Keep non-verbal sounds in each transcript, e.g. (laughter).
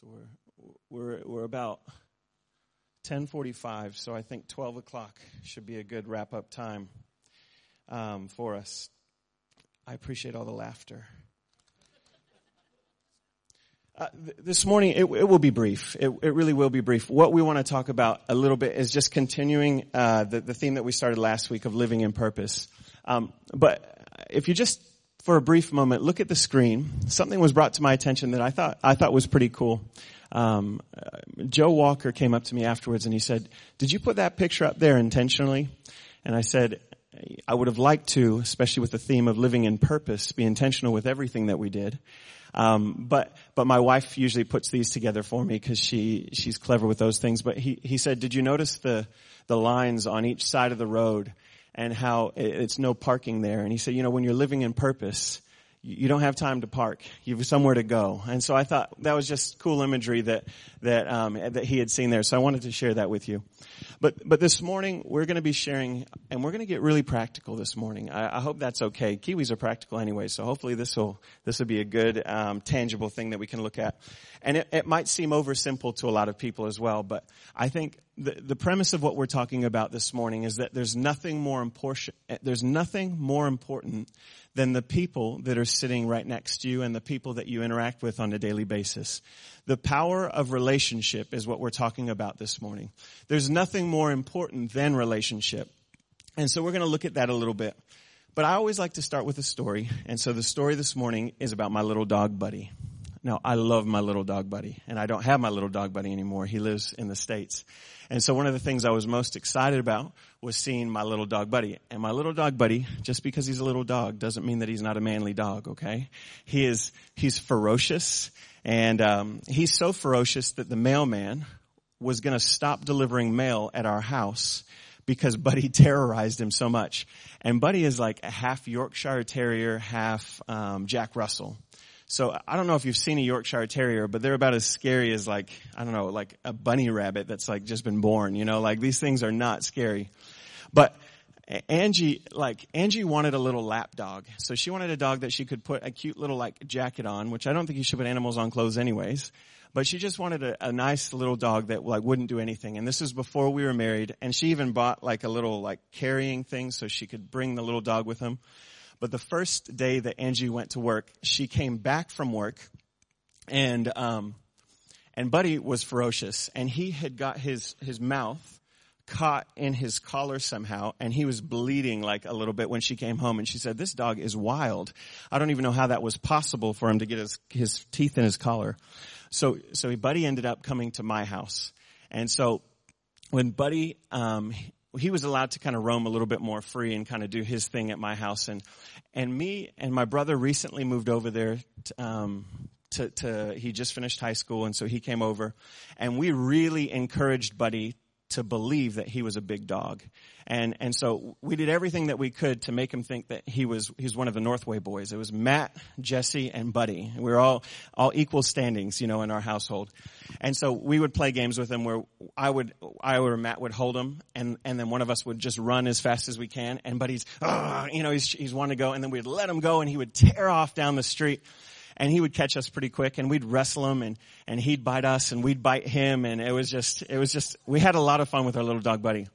So we're we're we're about 10:45. So I think 12 o'clock should be a good wrap up time um, for us. I appreciate all the laughter. Uh, th- this morning, it, it, will be brief. It, it, really will be brief. What we want to talk about a little bit is just continuing uh, the, the, theme that we started last week of living in purpose. Um, but if you just for a brief moment look at the screen, something was brought to my attention that I thought I thought was pretty cool. Um, uh, Joe Walker came up to me afterwards and he said, "Did you put that picture up there intentionally?" And I said, "I would have liked to, especially with the theme of living in purpose, be intentional with everything that we did." Um, but but my wife usually puts these together for me because she she's clever with those things. But he he said, "Did you notice the the lines on each side of the road?" And how it's no parking there. And he said, you know, when you're living in purpose, you don't have time to park. You have somewhere to go. And so I thought that was just cool imagery that that um, that he had seen there. So I wanted to share that with you. But but this morning we're going to be sharing, and we're going to get really practical this morning. I, I, hope that's okay. Kiwis are practical anyway, so hopefully this will this will be a good um, tangible thing that we can look at. And it, it might seem oversimple to a lot of people as well, but I think the, the premise of what we're talking about this morning is that there's nothing more important. There's nothing more important than the people that are sitting right next to you and the people that you interact with on a daily basis. The power of relationship is what we're talking about this morning. There's nothing more important than relationship. And so we're going to look at that a little bit. But I always like to start with a story. And so the story this morning is about my little dog buddy. Now, I love my little dog buddy, and I don't have my little dog buddy anymore. He lives in the States. And so one of the things I was most excited about was seeing my little dog buddy. And my little dog buddy, just because he's a little dog, doesn't mean that he's not a manly dog, okay? He is, he's ferocious, and um, he's so ferocious that the mailman was to stop delivering mail at our house because (laughs) Buddy terrorized him so much. And Buddy is like a half Yorkshire Terrier, half um, Jack Russell. So I don't know if you've seen a Yorkshire Terrier, but they're about as scary as like, I don't know, like a bunny rabbit that's like just been born, you know, like these things are not scary. But Angie, like, Angie wanted a little lap dog. So she wanted a dog that she could put a cute little like jacket on, which I don't think you should put animals on clothes anyways. But she just wanted a, a nice little dog that like wouldn't do anything. And this was before we were married. And she even bought like a little like carrying thing so she could bring the little dog with him. But the first day that Angie went to work, she came back from work and, um, and Buddy was ferocious and he had got his, his mouth caught in his collar somehow and he was bleeding like a little bit when she came home and she said, this dog is wild. I don't even know how that was possible for him to get his, his teeth in his collar. So, so Buddy ended up coming to my house. And so when Buddy, um, he was allowed to kind of roam a little bit more free and kind of do his thing at my house. And, and me and my brother recently moved over there, to, um, to, to, he just finished high school and so he came over and we really encouraged Buddy to believe that he was a big dog. And, and so we did everything that we could to make him think that he was, he was one of the Northway boys. It was Matt, Jesse, and Buddy. We were all, all equal standings, you know, in our household. And so we would play games with him where I would, I or Matt would hold him and, and then one of us would just run as fast as we can. And Buddy's, uh, you know, he's, he's wanting to go and then we'd let him go and he would tear off down the street and he would catch us pretty quick and we'd wrestle him and, and he'd bite us and we'd bite him and it was just, it was just, we had a lot of fun with our little dog buddy.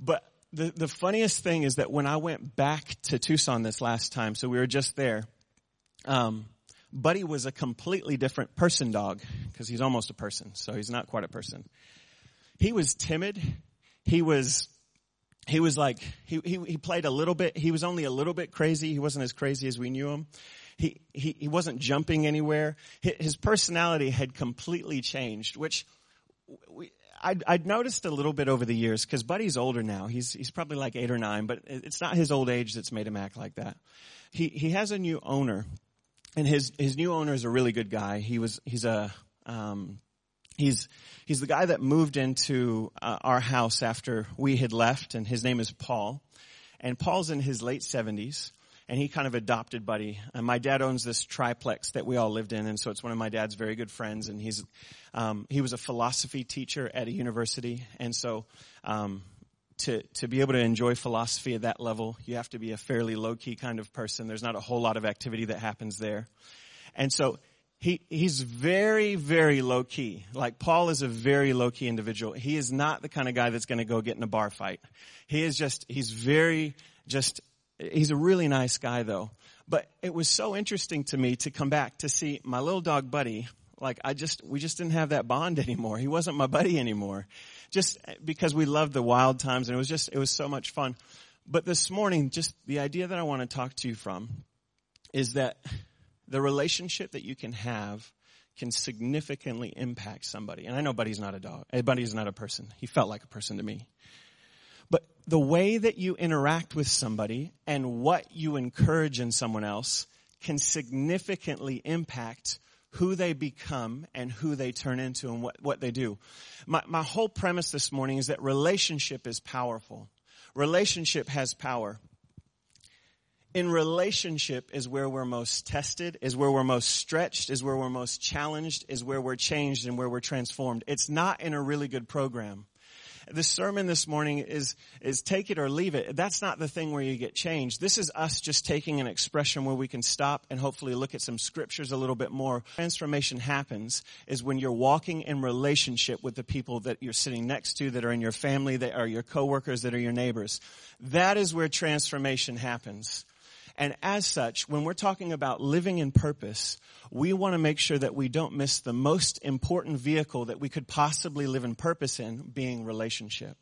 But the, the funniest thing is that when I went back to Tucson this last time, so we were just there, um, Buddy was a completely different person dog because he's almost a person, so he's not quite a person. He was timid. He was he was like he, he he played a little bit. He was only a little bit crazy. He wasn't as crazy as we knew him. He, he, wasn't jumping anywhere. His personality had completely changed, which we, I'd, I'd noticed a little bit over the years because Buddy's older now. He's, he's probably like eight or nine, but it's not his old age that's made him act like that. He, he has a new owner and his, his new owner is a really good guy. He was, he's a, um, he's, he's the guy that moved into uh, our house after we had left and his name is Paul. And Paul's in his late seventies and he kind of adopted Buddy. And my dad owns this triplex that we all lived in, and so it's one of my dad's very good friends. And he's um, he was a philosophy teacher at a university, and so um, to to be able to enjoy philosophy at that level, you have to be a fairly low key kind of person. There's not a whole lot of activity that happens there, and so he, he's very, very low key. Like Paul is a very low key individual. He is not the kind of guy that's going to go get in a bar fight. He is just, he's very, just, he's a really nice guy though. But it was so interesting to me to come back to see my little dog buddy. Like I just, we just didn't have that bond (laughs) anymore. He wasn't my buddy anymore. Just because we loved the wild times and it was just, it was so much fun. But this morning, just the idea that I want to talk to you from is that the relationship that you can have can significantly impact somebody. And I know Buddy's not a dog. Eh, Buddy's not a person. He felt like a person to me. The way that you interact with somebody and what you encourage in someone else can significantly impact who they become and who they turn into and what, what they do. My, my whole premise this morning is that relationship is powerful. Relationship has power in relationship is where we're most tested, is where we're most stretched, is where we're most challenged, is where we're changed and where we're transformed. It's not in a really good program. The sermon this morning is, is take it or leave it. That's not the thing where you get changed. This is us just taking an expression where we can stop and hopefully look at some scriptures a little bit more. Transformation happens is when you're walking in relationship with the people that you're sitting next to, that are in your family, that are your coworkers, that are your neighbors. That is where transformation happens. And as such, when we're talking about living in purpose, we want to make sure that we don't miss the most important vehicle that we could possibly live in purpose in, being relationship.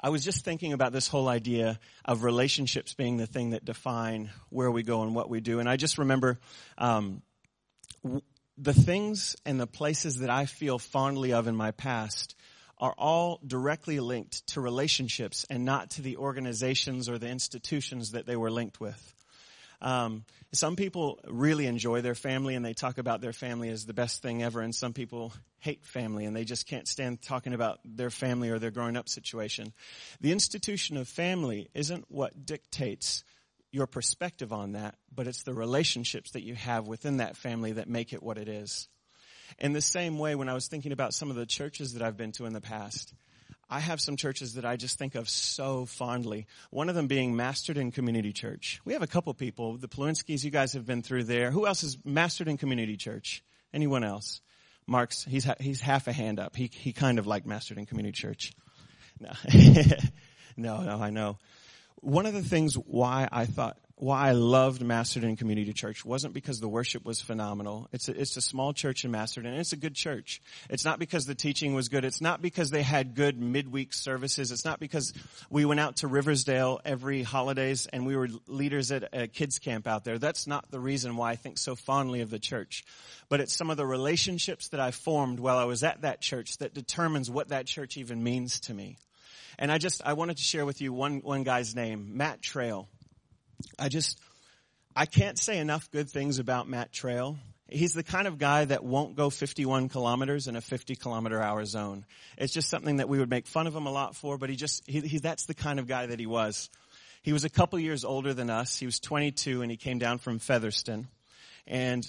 I was just thinking about this whole idea of relationships being the thing that define where we go and what we do. And I just remember um, w- the things and the places that I feel fondly of in my past are all directly linked to relationships and not to the organizations or the institutions that they were linked with. Um, some people really enjoy their family and they talk about their family as the best thing ever, and some people hate family and they just can't stand talking about their family or their growing up situation. The institution of family isn't what dictates your perspective on that, but it's the relationships that you have within that family that make it what it is. In the same way, when I was thinking about some of the churches that I've been to in the past, I have some churches that I just think of so fondly. One of them being Masterton Community Church. We have a couple people. The Plewinskis, you guys have been through there. Who else is Masterton Community Church? Anyone else? Mark's, he's, he's half a hand up. He, he kind of liked Masterton Community Church. No. (laughs) no, no, I know. One of the things why I thought why I loved Masterton Community Church wasn't because the worship was phenomenal. It's a, it's a small church in Masterton and it's a good church. It's not because the teaching was good. It's not because they had good midweek services. It's not because we went out to Riversdale every holidays and we were leaders at a kids camp out there. That's not the reason why I think so fondly of the church. But it's some of the relationships that I formed while I was at that church that determines what that church even means to me. And I just, I wanted to share with you one, one guy's name, Matt Trail. I just, I can't say enough good things about Matt Trail. He's the kind of guy that won't go 51 kilometers in a 50 kilometer hour zone. It's just something that we would make fun of him a lot for, but he just, he, he, that's the kind of guy that he was. He was a couple years older than us. He was 22 and he came down from Featherston and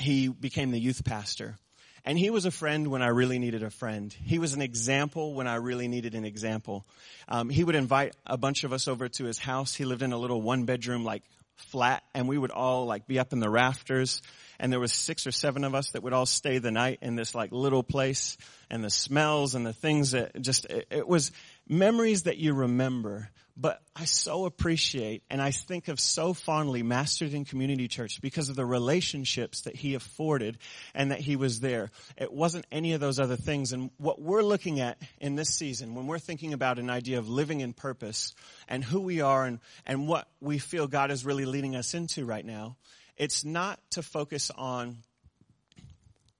he became the youth pastor. And he was a friend when I really needed a friend. He was an example when I really needed an example. Um, he would invite a bunch of us over to his house. He lived in a little one bedroom like flat and we would all like be up in the rafters and there was six or seven of us that would all stay the night in this like little place and the smells and the things that just it, it was memories that you remember but I so appreciate and I think of so fondly Masterton Community Church because of the relationships that he afforded and that he was there. It wasn't any of those other things. And what we're looking at in this season, when we're thinking about an idea of living in purpose and who we are and, and what we feel God is really leading us into right now, it's not to focus on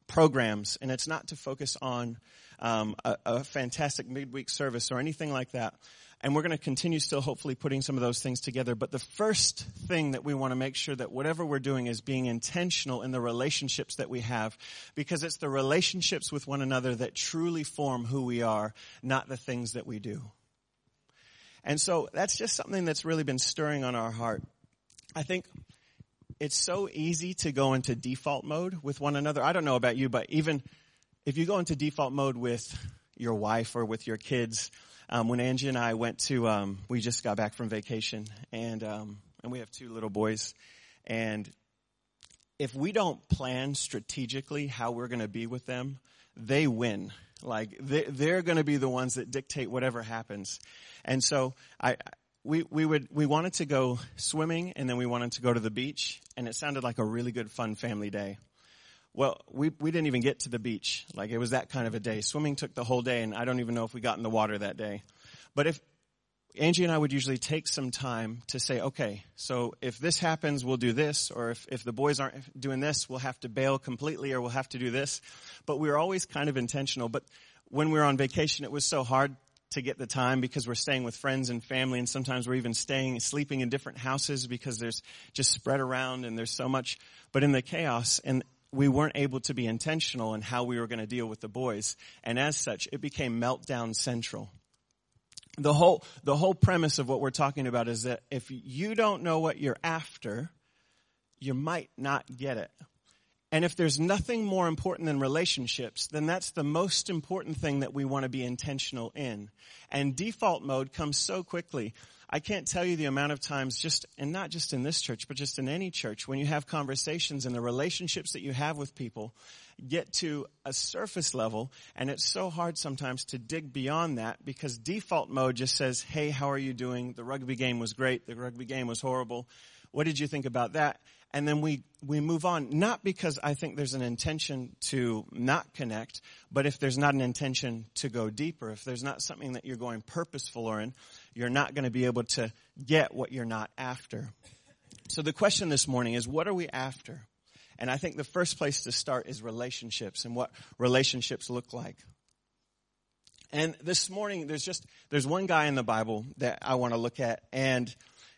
programs and it's not to focus on um, a, a fantastic midweek service or anything like that and we're going to continue still hopefully putting some of those things together. But the first thing that we want to make sure that whatever we're doing is being intentional in the relationships that we have because it's the relationships with one another that truly form who we are, not the things that we do. And so that's just something that's really been stirring on our heart. I think it's so easy to go into default mode with one another. I don't know about you, but even if you go into default mode with your wife or with your kids, um, when Angie and I went to, um, we just got back from vacation, and um, and we have two little boys, and if we don't plan strategically how we're going to be with them, they win. Like they, are going to be the ones that dictate whatever happens. And so I, we, we would, we wanted to go swimming and then we wanted to go to the beach and it sounded like a really good fun family day. Well, we, we didn't even get to the beach. Like it was that kind of a day. Swimming took the whole day and I don't even know if we got in the water that day. But if, Angie and I would usually take some time to say, okay, so if this happens, we'll do this, or if, if the boys aren't doing this, we'll have to bail completely, or we'll have to do this. But we were always kind of intentional. But when we were on vacation, it was so hard to get the time because we're staying with friends and family, and sometimes we're even staying, sleeping in different houses because there's just spread around and there's so much. But in the chaos, and we weren't able to be intentional in how we were going to deal with the boys. And as such, it became meltdown central the whole, the whole premise of what we're talking about is that if you don't know what you're after, you might not get it. And if there's nothing more important than relationships, then that's the most important thing that we want to be intentional in. And default mode comes so quickly. I can't tell you the amount of times just, and not just in this church, but just in any church, when you have conversations and the relationships that you have with people get to a surface level, and it's so hard sometimes to dig beyond that because default mode just says, hey, how are you doing? The rugby game was great. The rugby game was horrible. What did you think about that? And then we, we move on, not because I think there's an intention to not connect, but if there's not an intention to go deeper, if there's not something that you're going purposeful or in, you're not going to be able to get what you're not after. So the question this morning is, what are we after? And I think the first place to start is relationships and what relationships look like. And this morning, there's just, there's one guy in the Bible that I want to look at and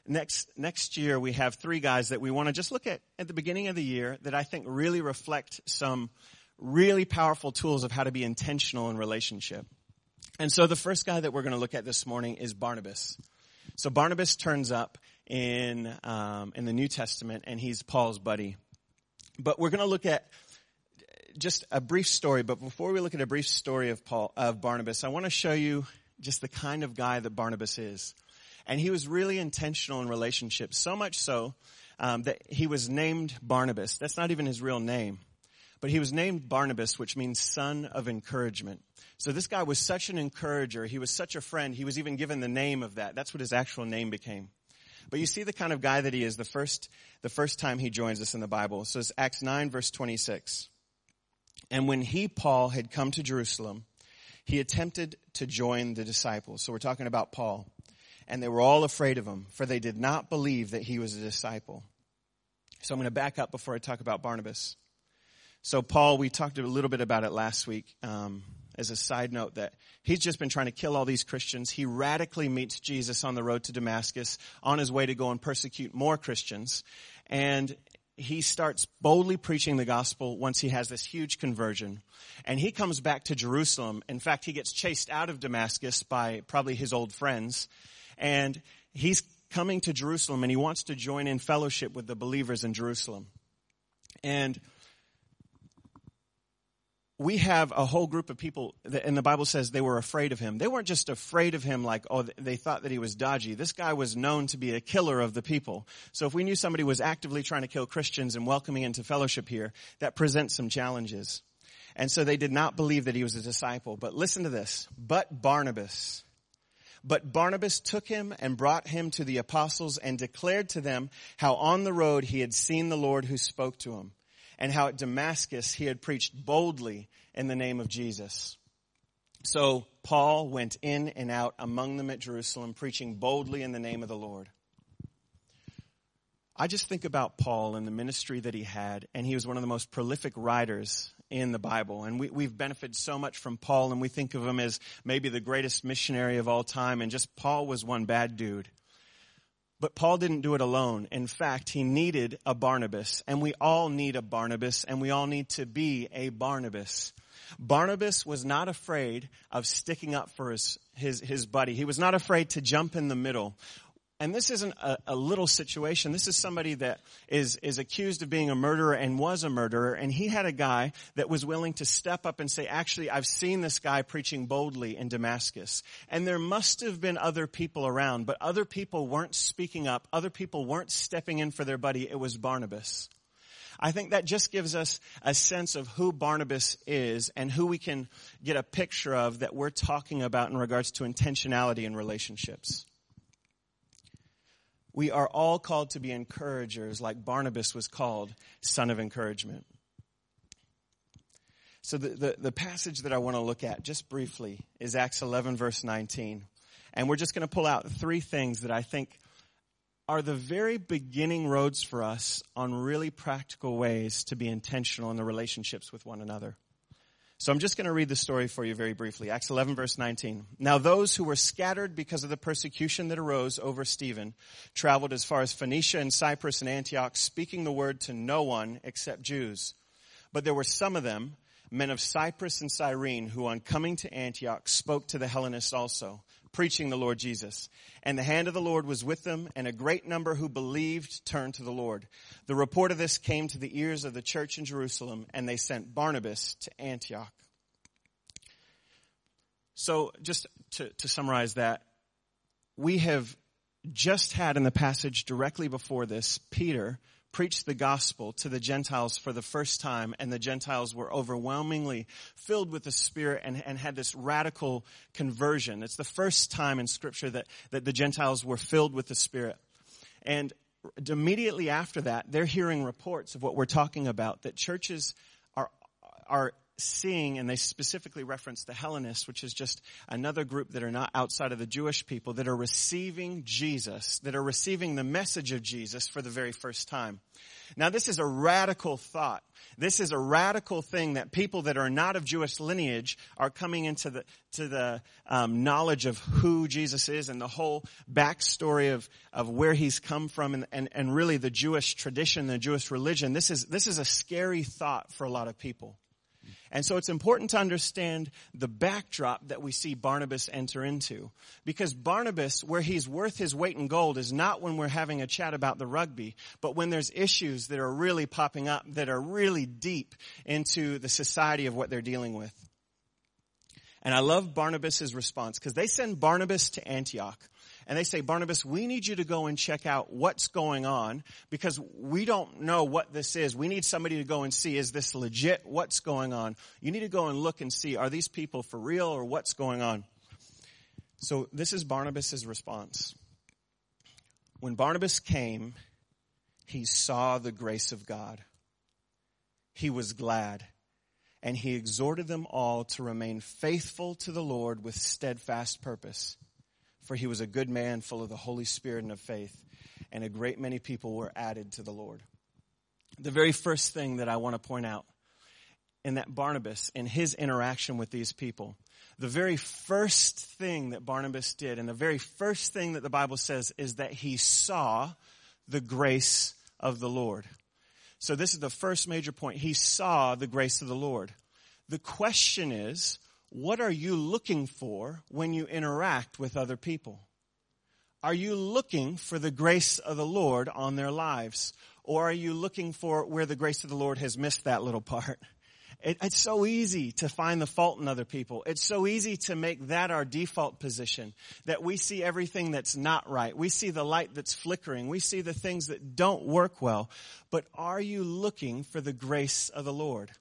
next next year we have three guys that we want to just look at at the beginning of the year that I think really reflect some really powerful tools of how to be intentional in relationship. And so the first guy that we're going to look at this morning is Barnabas. So Barnabas turns up in um, in the New Testament, and he's Paul's buddy. But we're going to look at just a brief story. But before we look at a brief story of Paul of Barnabas, I want to show you just the kind of guy that Barnabas is. And he was really intentional in relationships, so much so um, that he was named Barnabas. That's not even his real name. But he was named Barnabas, which means son of encouragement. So this guy was such an encourager. He was such a friend. He was even given the name of that. That's what his actual name became. But you see the kind of guy that he is the first, the first time he joins us in the Bible. So it's Acts 9 verse 26. And when he, Paul, had come to Jerusalem, he attempted to join the disciples. So we're talking about Paul and they were all afraid of him, for they did not believe that he was a disciple. So I'm going to back up before I talk about Barnabas. So Paul, we talked a little bit about it last week. Um, as a side note, that he's just been trying to kill all these Christians. He radically meets Jesus on the road to Damascus, on his way to go and persecute more Christians, and he starts boldly preaching the gospel once he has this huge conversion. And he comes back to Jerusalem. In fact, he gets chased out of Damascus by probably his old friends and he's coming to Jerusalem and he wants to join in fellowship with the believers in Jerusalem. And we have a whole group of people, that, and the Bible says they were afraid of him. They weren't just afraid of him like, oh, they thought that he was dodgy. This guy was known to be a killer of the people. So if we knew somebody was actively trying to kill Christians and welcoming into fellowship here, that presents some challenges. And so they did not believe that he was a disciple. But listen to this. But Barnabas, but Barnabas took him and brought him to the apostles and declared to them how on the road he had seen the Lord who spoke to him and how at Damascus he had preached boldly in the name of Jesus. So Paul went in and out among them at Jerusalem preaching boldly in the name of the Lord. I just think about Paul and the ministry that he had, and he was one of the most prolific writers in the Bible. And we, we've benefited so much from Paul, and we think of him as maybe the greatest missionary of all time, and just Paul was one bad dude. But Paul didn't do it alone. In fact, he needed a Barnabas, and we all need a Barnabas, and we all need to be a Barnabas. Barnabas was not afraid of sticking up for his, his, his buddy. He was not afraid to jump in the middle and this isn't a, a, little situation. This is somebody that is, is accused of being a murderer and was a murderer. And he had a guy that was willing to step up and say, actually, I've seen this guy preaching boldly in Damascus. And there must have been other people around, but other people weren't speaking up. Other people weren't stepping in for their buddy. It was Barnabas. I think that just gives us a sense of who Barnabas is and who we can get a picture of that we're talking about in regards to intentionality in relationships. We are all called to be encouragers like Barnabas was called son of encouragement. So the, the, the passage that I want to look at just briefly is Acts 11 verse 19. And we're just going to pull out three things that I think are the very beginning roads for us on really practical ways to be intentional in the relationships with one another. So I'm just going to read the story for you very briefly. Acts 11 verse 19. Now those who were scattered because of the persecution that arose over Stephen traveled as far as Phoenicia and Cyprus and Antioch, speaking the word to no one except Jews. But there were some of them, men of Cyprus and Cyrene, who on coming to Antioch spoke to the Hellenists also preaching the Lord Jesus. And the hand of the Lord was with them, and a great number who believed turned to the Lord. The report of this came to the ears of the church in Jerusalem, and they sent Barnabas to Antioch. So, just to, to summarize that, we have just had in the passage directly before this, Peter preached the gospel to the Gentiles for the first time, and the Gentiles were overwhelmingly filled with the Spirit and, and had this radical conversion. It's the first time in Scripture that, that the Gentiles were filled with the Spirit. And immediately after that, they're hearing reports of what we're talking about, that churches are, are seeing, and they specifically reference the Hellenists, which is just another group that are not outside of the Jewish people, that are receiving Jesus, that are receiving the message of Jesus for the very first time. Now this is a radical thought. This is a radical thing that people that are not of Jewish lineage are coming into the to the um, knowledge of who Jesus is and the whole backstory of of where he's come from and, and and really the Jewish tradition, the Jewish religion. This is this is a scary thought for a lot of people. And so it's important to understand the backdrop that we see Barnabas enter into. Because Barnabas, where he's worth his weight in gold is not when we're having a chat about the rugby, but when there's issues that are really popping up that are really deep into the society of what they're dealing with. And I love Barnabas' response because they send Barnabas to Antioch and they say, Barnabas, we need you to go and check out what's going on because we don't know what this is. We need somebody to go and see, is this legit? What's going on? You need to go and look and see, are these people for real or what's going on? So this is Barnabas' response. When Barnabas came, he saw the grace of God. He was glad and he exhorted them all to remain faithful to the Lord with steadfast purpose for he was a good man, full of the Holy Spirit and of faith, and a great many people were added to the Lord. The very first thing that I want to point out in that Barnabas, in his interaction with these people, the very first thing that Barnabas did, and the very first thing that the Bible says, is that he saw the grace of the Lord. So this is the first major point. He saw the grace of the Lord. The question is, what are you looking for when you interact with other people? Are you looking for the grace of the Lord on their lives? Or are you looking for where the grace of the Lord has missed that little part? It, it's so easy to find the fault in other people. It's so easy to make that our default position. That we see everything that's not right. We see the light that's flickering. We see the things that don't work well. But are you looking for the grace of the Lord?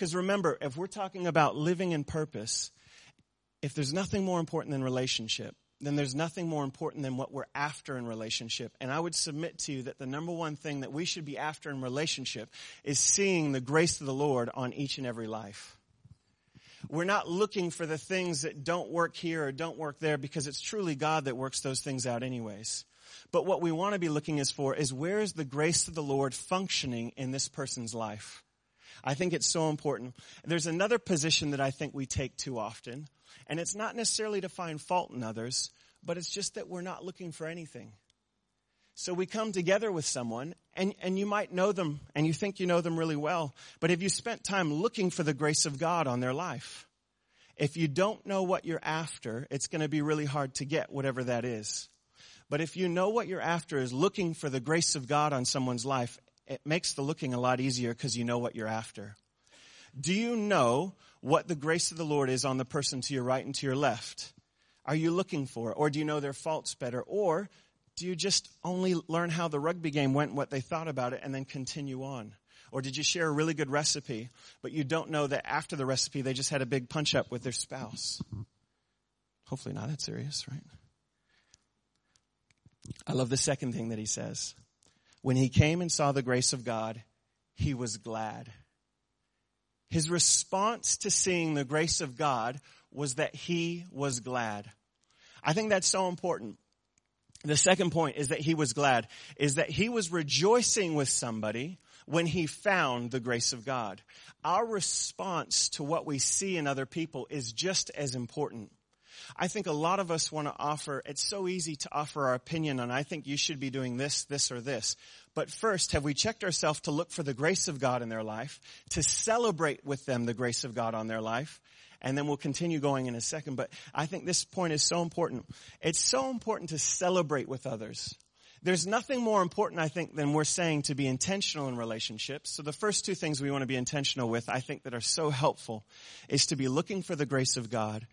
Because remember, if we're talking about living in purpose, if there's nothing more important than relationship, then there's nothing more important than what we're after in relationship. And I would submit to you that the number one thing that we should be after in relationship is seeing the grace of the Lord on each and every life. We're not looking for the things that don't work here or don't work there because it's truly God that works those things out anyways. But what we want to be looking is for is where is the grace of the Lord functioning in this person's life? I think it's so important. There's another position that I think we take too often, and it's not necessarily to find fault in others, but it's just that we're not looking for anything. So we come together with someone and, and you might know them and you think you know them really well, but have you spent time looking for the grace of God on their life? If you don't know what you're after, it's going to be really hard to get whatever that is. But if you know what you're after is looking for the grace of God on someone's life, it makes the looking a lot easier because you know what you're after. Do you know what the grace of the Lord is on the person to your right and to your left? Are you looking for it? Or do you know their faults better? Or do you just only learn how the rugby game went, what they thought about it, and then continue on? Or did you share a really good recipe, but you don't know that after the recipe they just had a big punch up with their spouse? Hopefully not that serious, right? I love the second thing that he says. When he came and saw the grace of God, he was glad. His response to seeing the grace of God was that he was glad. I think that's so important. The second point is that he was glad, is that he was rejoicing with somebody when he found the grace of God. Our response to what we see in other people is just as important. I think a lot of us want to offer, it's so easy to offer our opinion on, I think you should be doing this, this, or this. But first, have we checked ourselves to look for the grace of God in their life, to celebrate with them the grace of God on their life? And then we'll continue going in a second. But I think this point is so important. It's so important to celebrate with others. There's nothing more important, I think, than we're saying to be intentional in relationships. So the first two things we want to be intentional with, I think that are so helpful, is to be looking for the grace of God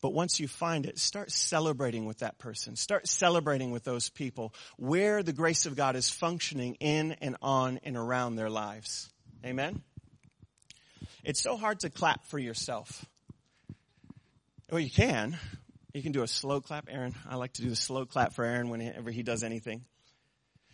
but once you find it, start celebrating with that person. Start celebrating with those people where the grace of God is functioning in and on and around their lives. Amen? It's so hard to clap for yourself. Well, you can. You can do a slow clap, Aaron. I like to do the slow clap for Aaron whenever he does anything.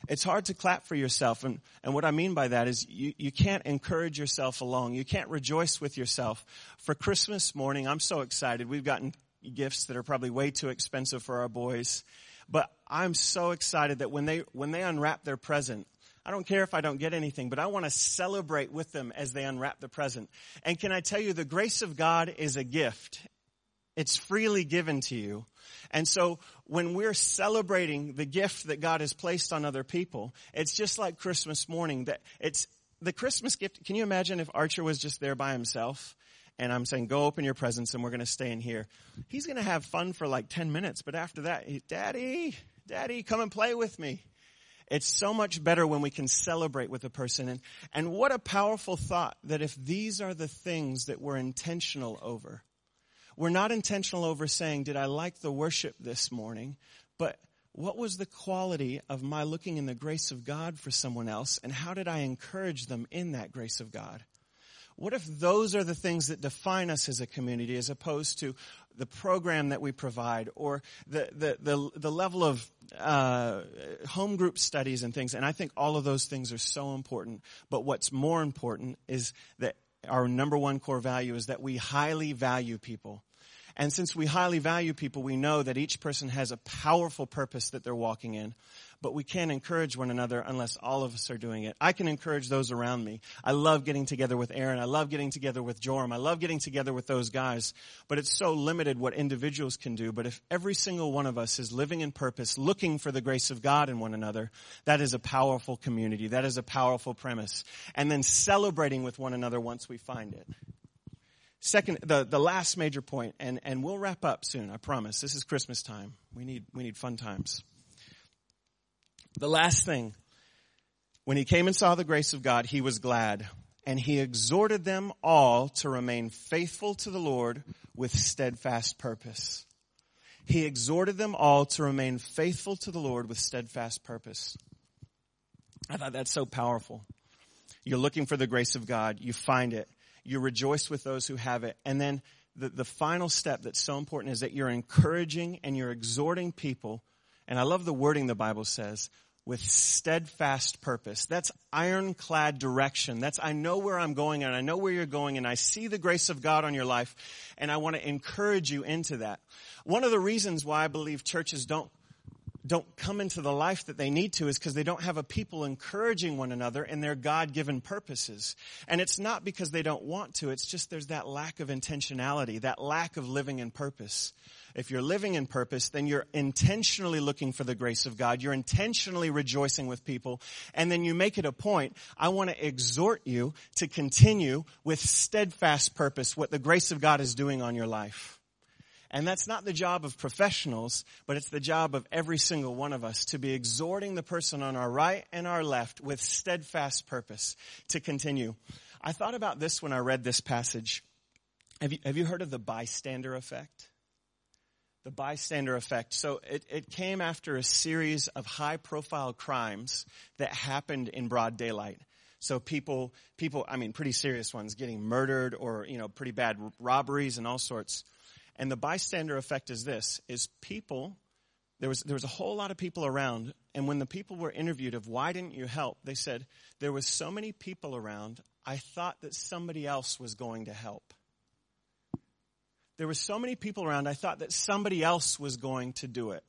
It's hard to clap for yourself. And, and what I mean by that is you, you can't encourage yourself along. You can't rejoice with yourself. For Christmas morning, I'm so excited. We've gotten gifts that are probably way too expensive for our boys. But I'm so excited that when they, when they unwrap their present, I don't care if I don't get anything, but I want to celebrate with them as they unwrap the present. And can I tell you, the grace of God is a gift. It's freely given to you. And so when we're celebrating the gift that God has placed on other people, it's just like Christmas morning that it's the Christmas gift. Can you imagine if Archer was just there by himself? And I'm saying, go open your presents and we're going to stay in here. He's going to have fun for like 10 minutes, but after that, he, Daddy, Daddy, come and play with me. It's so much better when we can celebrate with a person. And, and what a powerful thought that if these are the things that we're intentional over, we're not intentional over saying, did I like the worship this morning? But what was the quality of my looking in the grace of God for someone else? And how did I encourage them in that grace of God? What if those are the things that define us as a community as opposed to the program that we provide or the, the, the, the level of uh, home group studies and things? And I think all of those things are so important. But what's more important is that our number one core value is that we highly value people. And since we highly value people, we know that each person has a powerful purpose that they're walking in. But we can't encourage one another unless all of us are doing it. I can encourage those around me. I love getting together with Aaron. I love getting together with Joram. I love getting together with those guys. But it's so limited what individuals can do. But if every single one of us is living in purpose, looking for the grace of God in one another, that is a powerful community. That is a powerful premise. And then celebrating with one another once we find it. Second, the, the last major point, and, and we'll wrap up soon, I promise. This is Christmas time. We need, we need fun times. The last thing, when he came and saw the grace of God, he was glad. And he exhorted them all to remain faithful to the Lord with steadfast purpose. He exhorted them all to remain faithful to the Lord with steadfast purpose. I thought that's so powerful. You're looking for the grace of God. You find it you rejoice with those who have it. And then the, the final step that's so important is that you're encouraging and you're exhorting people. And I love the wording the Bible says with steadfast purpose. That's ironclad direction. That's, I know where I'm going and I know where you're going and I see the grace of God on your life and I want to encourage you into that. One of the reasons why I believe churches don't don't come into the life that they need to is because they don't have a people encouraging one another in their God-given purposes. And it's not because they don't want to, it's just there's that lack of intentionality, that lack of living in purpose. If you're living in purpose, then you're intentionally looking for the grace of God. You're intentionally rejoicing with people. And then you make it a point. I want to exhort you to continue with steadfast purpose what the grace of God is doing on your life. And that's not the job of professionals, but it's the job of every single one of us to be exhorting the person on our right and our left with steadfast purpose to continue. I thought about this when I read this passage. Have you, have you heard of the bystander effect? The bystander effect. So it, it came after a series of high profile crimes that happened in broad daylight. So people, people, I mean, pretty serious ones getting murdered or, you know, pretty bad robberies and all sorts. And the bystander effect is this, is people, there was, there was a whole lot of people around. And when the people were interviewed of why didn't you help? They said, there was so many people around. I thought that somebody else was going to help. There were so many people around. I thought that somebody else was going to do it.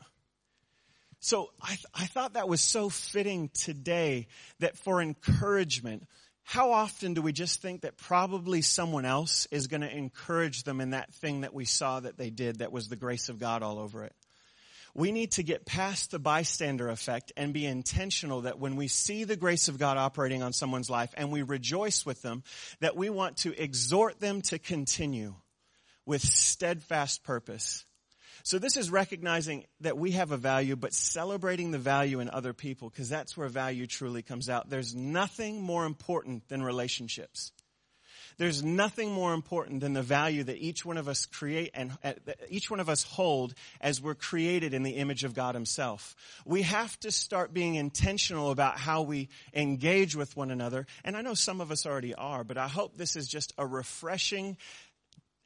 So I, th- I thought that was so fitting today that for encouragement, how often do we just think that probably someone else is going to encourage them in that thing that we saw that they did that was the grace of God all over it? We need to get past the bystander effect and be intentional that when we see the grace of God operating on someone's life and we rejoice with them, that we want to exhort them to continue with steadfast purpose. So this is recognizing that we have a value, but celebrating the value in other people, because that's where value truly comes out. There's nothing more important than relationships. There's nothing more important than the value that each one of us create and uh, each one of us hold as we're created in the image of God himself. We have to start being intentional about how we engage with one another. And I know some of us already are, but I hope this is just a refreshing,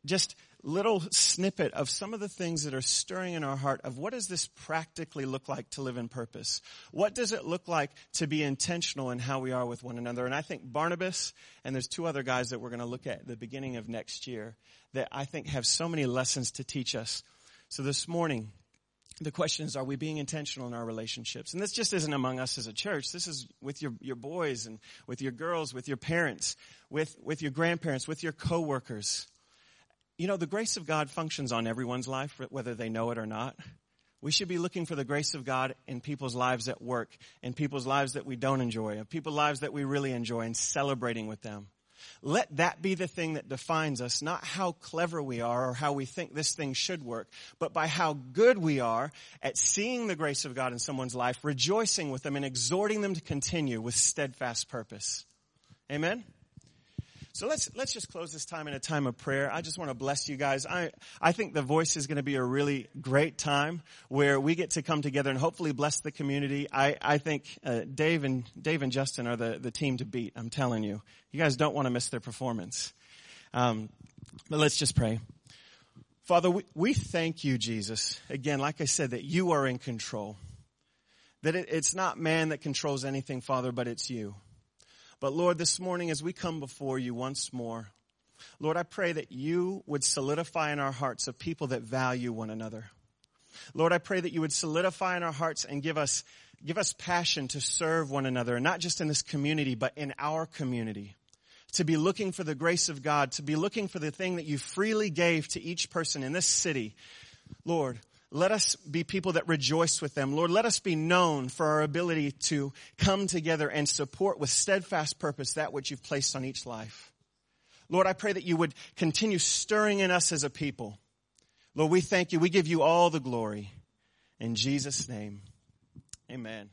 just little snippet of some of the things that are stirring in our heart of what does this practically look like to live in purpose? What does it look like to be intentional in how we are with one another? And I think Barnabas and there's two other guys that we're going to look at, at the beginning of next year that I think have so many lessons to teach us. So this morning, the question is, are we being intentional in our relationships? And this just isn't among us as a church. This is with your, your boys and with your girls, with your parents, with, with your grandparents, with your coworkers. You know, the grace of God functions on everyone's life, whether they know it or not. We should be looking for the grace of God in people's lives at work, in people's lives that we don't enjoy, in people's lives that we really enjoy, and celebrating with them. Let that be the thing that defines us, not how clever we are or how we think this thing should work, but by how good we are at seeing the grace of God in someone's life, rejoicing with them, and exhorting them to continue with steadfast purpose. Amen? So let's, let's just close this time in a time of prayer. I just want to bless you guys. I, I think the voice is going to be a really great time where we get to come together and hopefully bless the community. I, I think, uh, Dave and, Dave and Justin are the, the team to beat. I'm telling you. You guys don't want to miss their performance. Um, but let's just pray. Father, we, we thank you, Jesus. Again, like I said, that you are in control. That it, it's not man that controls anything, Father, but it's you. But Lord, this morning as we come before you once more, Lord, I pray that you would solidify in our hearts of people that value one another. Lord, I pray that you would solidify in our hearts and give us, give us passion to serve one another, not just in this community, but in our community. To be looking for the grace of God, to be looking for the thing that you freely gave to each person in this city. Lord, let us be people that rejoice with them. Lord, let us be known for our ability to come together and support with steadfast purpose that which you've placed on each life. Lord, I pray that you would continue stirring in us as a people. Lord, we thank you. We give you all the glory. In Jesus' name, amen.